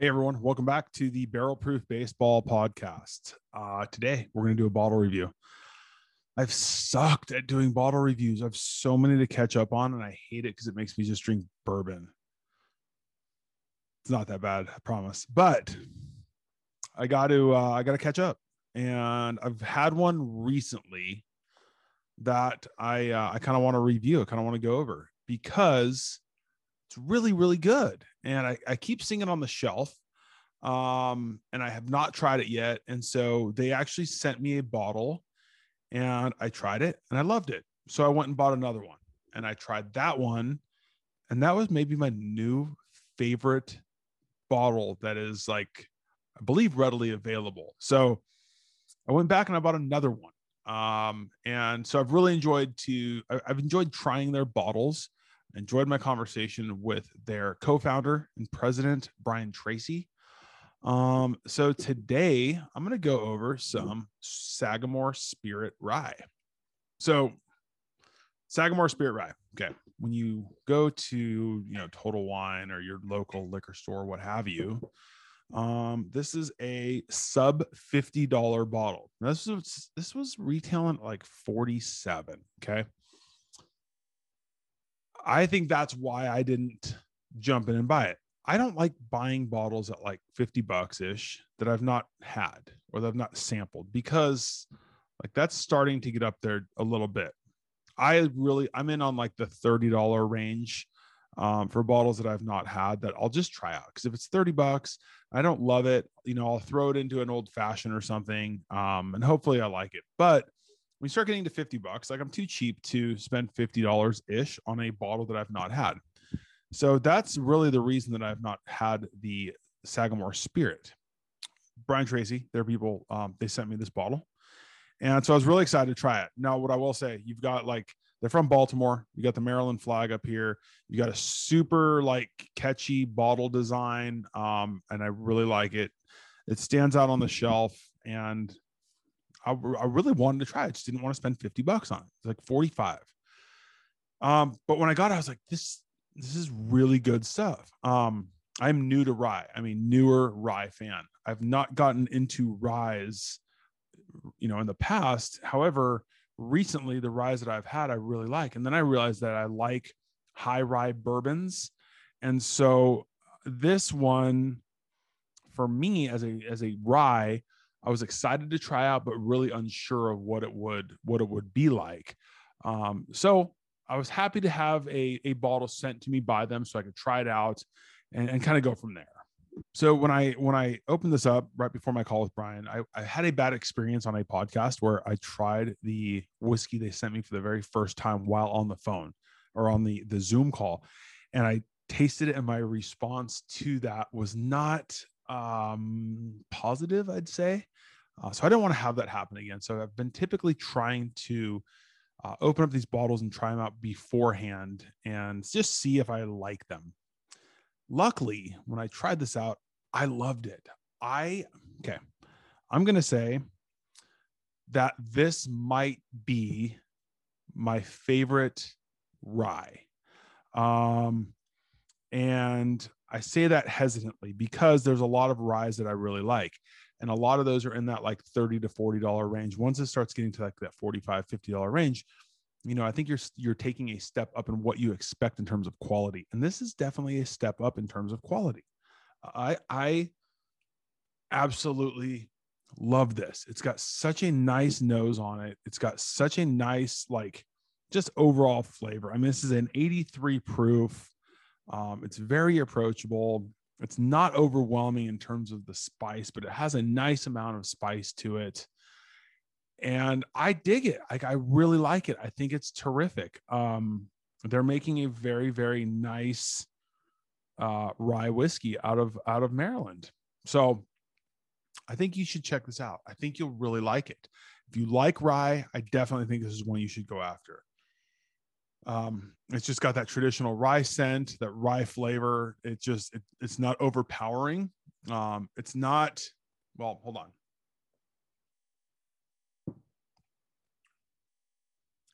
Hey everyone, welcome back to the Barrel Proof Baseball Podcast. Uh, today we're going to do a bottle review. I've sucked at doing bottle reviews. I have so many to catch up on, and I hate it because it makes me just drink bourbon. It's not that bad, I promise. But I got to uh, I got to catch up, and I've had one recently that I uh, I kind of want to review. I kind of want to go over because it's really really good. And I, I keep seeing it on the shelf um and i have not tried it yet. And so they actually sent me a bottle and i tried it and i loved it. So i went and bought another one and i tried that one and that was maybe my new favorite bottle that is like i believe readily available. So i went back and i bought another one um and so i've really enjoyed to i've enjoyed trying their bottles enjoyed my conversation with their co-founder and president brian treacy. Um so today i'm going to go over some sagamore spirit rye. So sagamore spirit rye okay. When you go to you know total wine or your local liquor store what have you um this is a sub $50 bottle. This was this was retailing like 47 okay I think that's why I didn't jump in and buy it. I don't like buying bottles at like 50 bucks ish that I've not had or that I've not sampled because like that's starting to get up there a little bit. I really, I'm in on like the $30 range um, for bottles that I've not had that I'll just try out. Cause if it's 30 bucks, I don't love it. You know, I'll throw it into an old fashioned or something um, and hopefully I like it. But we start getting to 50 bucks, like I'm too cheap to spend $50 ish on a bottle that I've not had. So that's really the reason that I've not had the Sagamore Spirit. Brian Treacy, their people, um, they sent me this bottle. And so I was really excited to try it. Now, what I will say, you've got like, they're from Baltimore. You got the Maryland flag up here. You got a super like catchy bottle design. Um, and I really like it. It stands out on the shelf. And I, I really wanted to try. I just didn't want to spend 50 bucks on it. It's like 45. Um, but when I got it, I was like, this, this is really good stuff. Um, I'm new to rye. I mean, newer rye fan. I've not gotten into ryes, you know, in the past. However, recently the ryes that I've had, I really like. And then I realized that I like high rye bourbons. And so this one for me as a, as a rye, I was excited to try out, but really unsure of what it would what it would be like. Um, so I was happy to have a, a bottle sent to me by them so I could try it out and, and kind of go from there. So when I when I opened this up right before my call with Brian, I, I had a bad experience on a podcast where I tried the whiskey they sent me for the very first time while on the phone or on the the Zoom call, and I tasted it, and my response to that was not um, positive, I'd say. Uh, so I don't want to have that happen again. So I've been typically trying to uh, open up these bottles and try them out beforehand and just see if I like them. Luckily, when I tried this out, I loved it. I, okay, I'm going to say that this might be my favorite rye. Um, and I say that hesitantly because there's a lot of ryes that I really like. And a lot of those are in that like 30 to $40 range. Once it starts getting to like that 45, $50 range, you know, I think you're you're taking a step up in what you expect in terms of quality. And this is definitely a step up in terms of quality. I I absolutely love this. It's got such a nice nose on it. It's got such a nice like just overall flavor. I mean, this is an 83 proof um, it's very approachable. It's not overwhelming in terms of the spice, but it has a nice amount of spice to it. And I dig it. Like I really like it. I think it's terrific. Um, they're making a very, very nice uh, rye whiskey out of out of Maryland. So I think you should check this out. I think you'll really like it. If you like rye, I definitely think this is one you should go after. Um, it's just got that traditional rye scent, that rye flavor. It just it, it's not overpowering. Um, it's not well. Hold on.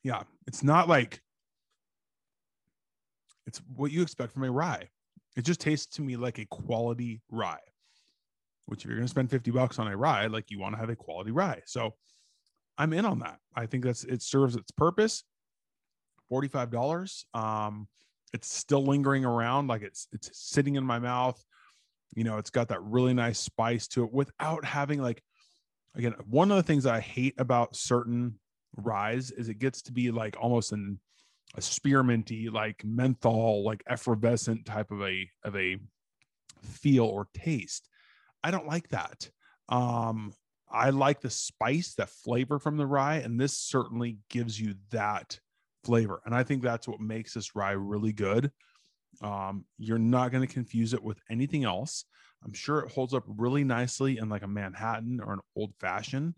Yeah, it's not like it's what you expect from a rye. It just tastes to me like a quality rye. which if you're going to spend 50 bucks on a rye, like you want to have a quality rye. So I'm in on that. I think that's it serves its purpose. $45. Um, it's still lingering around, like it's it's sitting in my mouth. You know, it's got that really nice spice to it without having like again, one of the things I hate about certain ryes is it gets to be like almost an a spearminty, like menthol, like effervescent type of a of a feel or taste. I don't like that. Um, I like the spice, that flavor from the rye, and this certainly gives you that flavor. And I think that's what makes this rye really good. Um, you're not going to confuse it with anything else. I'm sure it holds up really nicely in like a Manhattan or an old fashioned.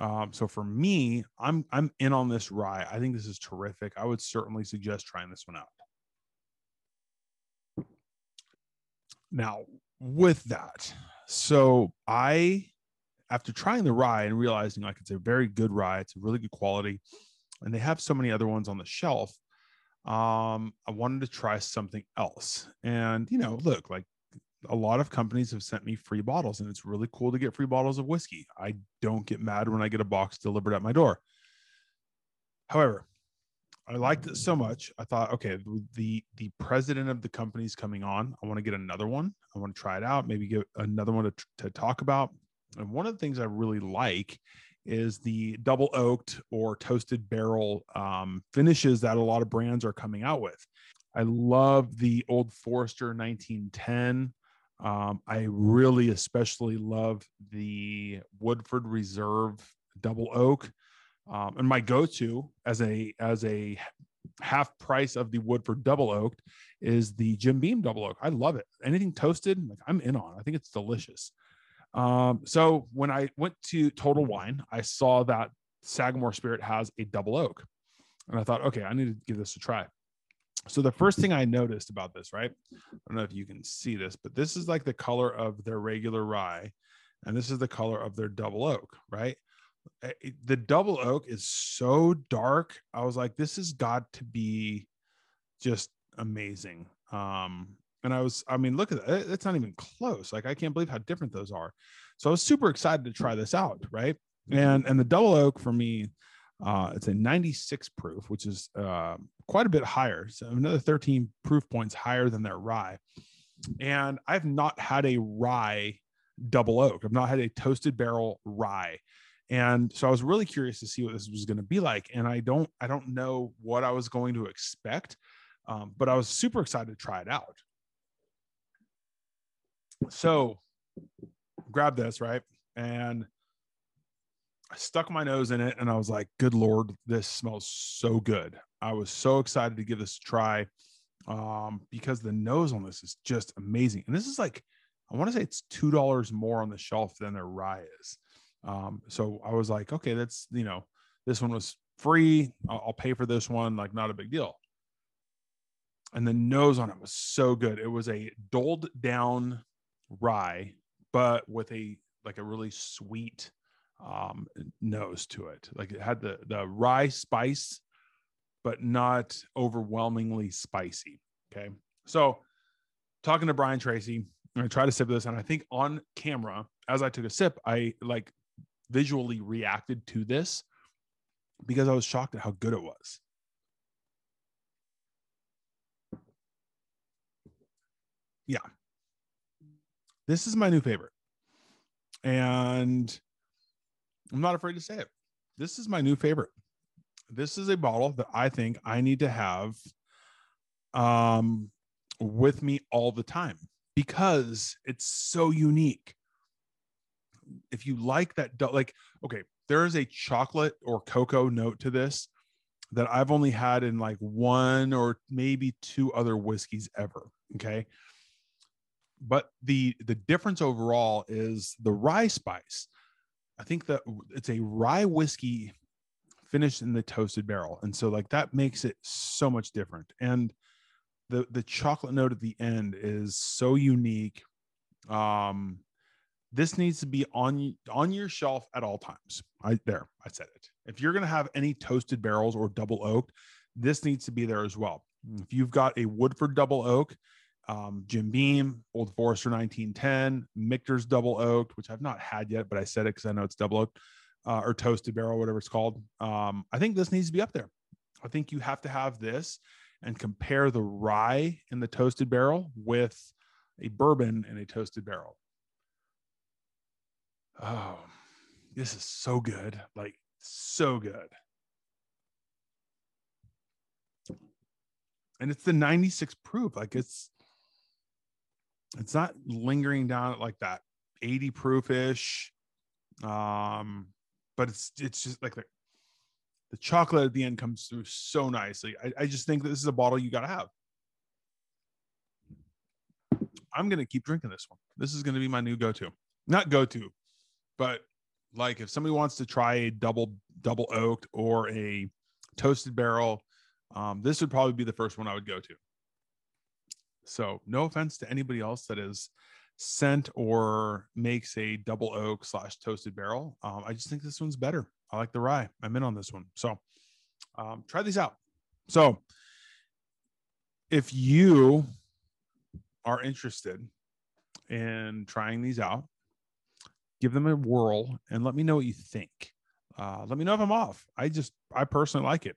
Um, so for me, I'm I'm in on this rye. I think this is terrific. I would certainly suggest trying this one out. Now, with that, so I after trying the rye and realizing like it's a very good rye, it's a really good quality, and they have so many other ones on the shelf. Um, I wanted to try something else. And you know, look, like a lot of companies have sent me free bottles, and it's really cool to get free bottles of whiskey. I don't get mad when I get a box delivered at my door. However, I liked it so much. I thought, okay, the the president of the company is coming on. I want to get another one. I want to try it out. Maybe get another one to, to talk about. And one of the things I really like is the double oaked or toasted barrel um, finishes that a lot of brands are coming out with. I love the Old Forester 1910. Um, I really especially love the Woodford Reserve double oak. Um, and my go-to as a as a half price of the Woodford double oaked is the Jim Beam double oak. I love it. Anything toasted, like I'm in on. I think it's delicious. Um, so when I went to Total Wine, I saw that Sagamore Spirit has a double oak, and I thought, okay, I need to give this a try. So the first thing I noticed about this, right? I don't know if you can see this, but this is like the color of their regular rye, and this is the color of their double oak, right? Eh, the double oak is so dark. I was like, this has got to be just amazing. Um, and I was, I mean, look at that. It's not even close. Like, I can't believe how different those are. So I was super excited to try this out. Right. And, and the double oak for me, uh, it's a 96 proof, which is uh, quite a bit higher. So another 13 proof points higher than their rye. And I've not had a rye double oak. I've not had a toasted barrel rye. And so I was really curious to see what this was going to be like. And I don't, I don't know what I was going to expect, um, but I was super excited to try it out. So grab this, right? And I stuck my nose in it and I was like, good Lord, this smells so good. I was so excited to give this a try um, because the nose on this is just amazing. And this is like, I want to say it's $2 more on the shelf than their rye is. Um, so I was like, okay, that's, you know, this one was free. I'll, I'll pay for this one. Like, not a big deal. And the nose on it was so good. It was a doled down rye, but with a like a really sweet um, nose to it. Like it had the the rye spice, but not overwhelmingly spicy. Okay, so talking to Brian Treacy, gonna try to sip this, and I think on camera as I took a sip, I like visually reacted to this because I was shocked at how good it was. Yeah, this is my new favorite. And I'm not afraid to say it. This is my new favorite. This is a bottle that I think I need to have um, with me all the time because it's so unique. If you like that, like, okay, there is a chocolate or cocoa note to this that I've only had in like one or maybe two other whiskeys ever. Okay but the the difference overall is the rye spice. I think that it's a rye whiskey finished in the toasted barrel, and so like that makes it so much different. And the the chocolate note at the end is so unique. Um, this needs to be on on your shelf at all times. I there, I said it. If you're gonna have any toasted barrels or double oaked, this needs to be there as well. If you've got a Woodford double oak, um, Jim Beam, Old Forester 1910, Michter's Double Oaked, which I've not had yet, but I said it because I know it's double oaked uh, or toasted barrel, whatever it's called. Um, I think this needs to be up there. I think you have to have this and compare the rye in the toasted barrel with a bourbon in a toasted barrel. Oh, this is so good. Like, so good. And it's the 96 proof. Like, it's, it's not lingering down at like that 80 proof ish. Um, but it's, it's just like the, the chocolate at the end comes through so nicely. I, I just think this is a bottle you got to have. I'm to keep drinking this one. This is to be my new go to. Not go to, but like if somebody wants to try a double double oaked or a toasted barrel, um, this would probably be the first one I would go to. So no offense to anybody else that is sent or makes a double oak slash toasted barrel. Um, I just think this one's better. I like the rye. I'm in on this one. So um, try these out. So if you are interested in trying these out, give them a whirl and let me know what you think. Uh, let me know if I'm off. I just, I personally like it.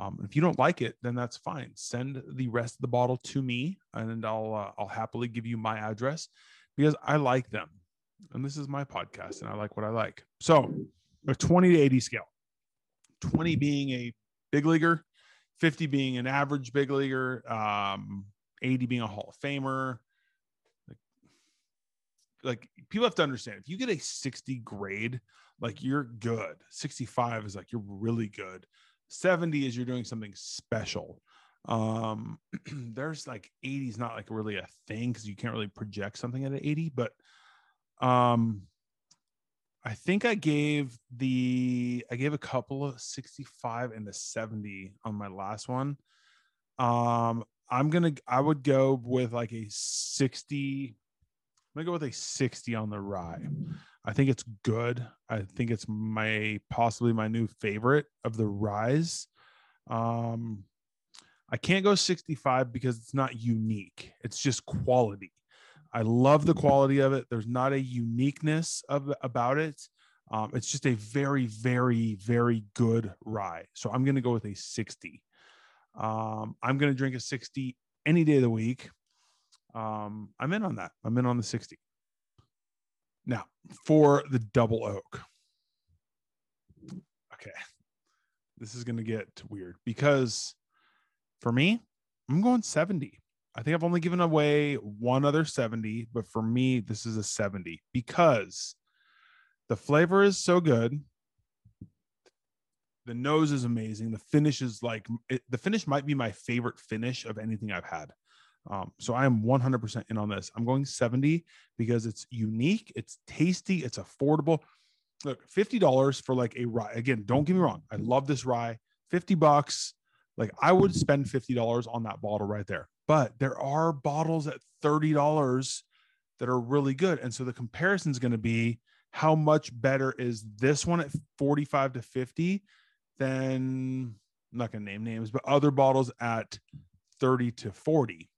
Um, if you don't like it, then that's fine. Send the rest of the bottle to me, and I'll uh, I'll happily give you my address because I like them, and this is my podcast, and I like what I like. So, a 20 to 80 scale, 20 being a big leaguer, 50 being an average big leaguer, um, 80 being a Hall of Famer. Like, like people have to understand if you get a 60 grade, like you're good. 65 is like you're really good. 70 is you're doing something special. Um, there's like 80 is not like really a thing because you can't really project something at an 80, but um I think I gave the I gave a couple of 65 and the 70 on my last one. Um, I'm gonna I would go with like a 60. I'm gonna go with a 60 on the rye. I think it's good. I think it's my possibly my new favorite of the ryes. Um, I can't go 65 because it's not unique. It's just quality. I love the quality of it. There's not a uniqueness of about it. Um, it's just a very, very, very good rye. So I'm going to go with a 60. Um, I'm going to drink a 60 any day of the week. Um, I'm in on that. I'm in on the 60. Now, for the double oak. Okay. This is going to get weird because for me, I'm going 70. I think I've only given away one other 70, but for me, this is a 70 because the flavor is so good. The nose is amazing. The finish is like it, the finish might be my favorite finish of anything I've had. Um, so I am 100% in on this. I'm going 70 because it's unique, it's tasty, it's affordable. Look, $50 for like a rye. Again, don't get me wrong. I love this rye. 50 bucks. Like I would spend $50 on that bottle right there. But there are bottles at $30 that are really good. And so the comparison is going to be how much better is this one at 45 to 50 than I'm not going to name names, but other bottles at 30 to 40.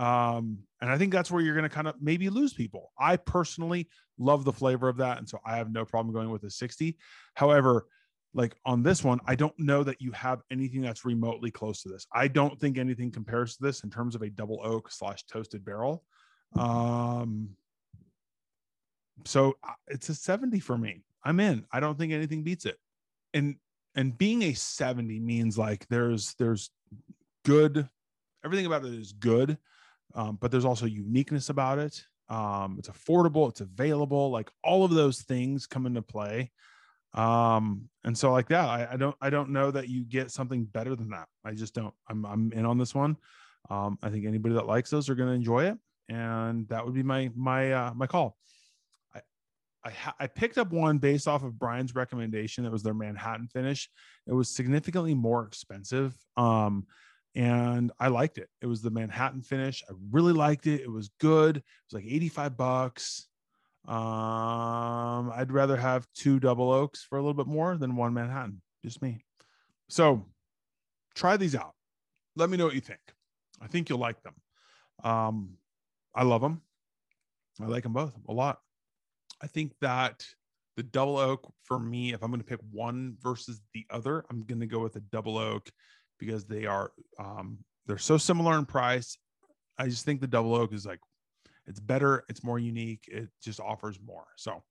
Um, and I think that's where you're going to kind of maybe lose people. I personally love the flavor of that. And so I have no problem going with a 60. However, like on this one, I don't know that you have anything that's remotely close to this. I don't think anything compares to this in terms of a double oak slash toasted barrel. Um, so uh, it's a 70 for me. I'm in. I don't think anything beats it. And and being a 70 means like there's there's good everything about it is good um, but there's also uniqueness about it. Um, it's affordable, it's available, like all of those things come into play. Um, and so like that, I, I don't I don't know that you get something better than that. I just don't. I'm I'm in on this one. Um, I think anybody that likes those are going to enjoy it, and that would be my my uh, my call. I I, ha- I picked up one based off of Brian's recommendation. That was their Manhattan finish. It was significantly more expensive. Um, and I liked it. It was the Manhattan finish. I really liked it. It was good. It was like 85 bucks. Um, I'd rather have two double oaks for a little bit more than one Manhattan. Just me. So try these out. Let me know what you think. I think you'll like them. Um, I love them. I like them both a lot. I think that the double oak for me, if I'm going to pick one versus the other, I'm going to go with the double oak because they are um, they're so similar in price. I just think the double oak is like it's better, it's more unique, it just offers more. So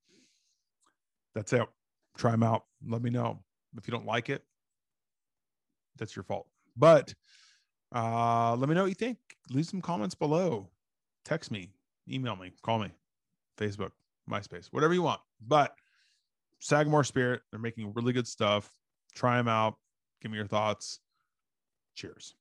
that's it. Try them out. Let me know if you don't like it. That's your fault. But uh, let me know what you think. Leave some comments below. Text me, email me, call me, Facebook, MySpace, whatever you want. But Sagamore Spirit, they're making really good stuff. Try them out. Give me your thoughts. Cheers.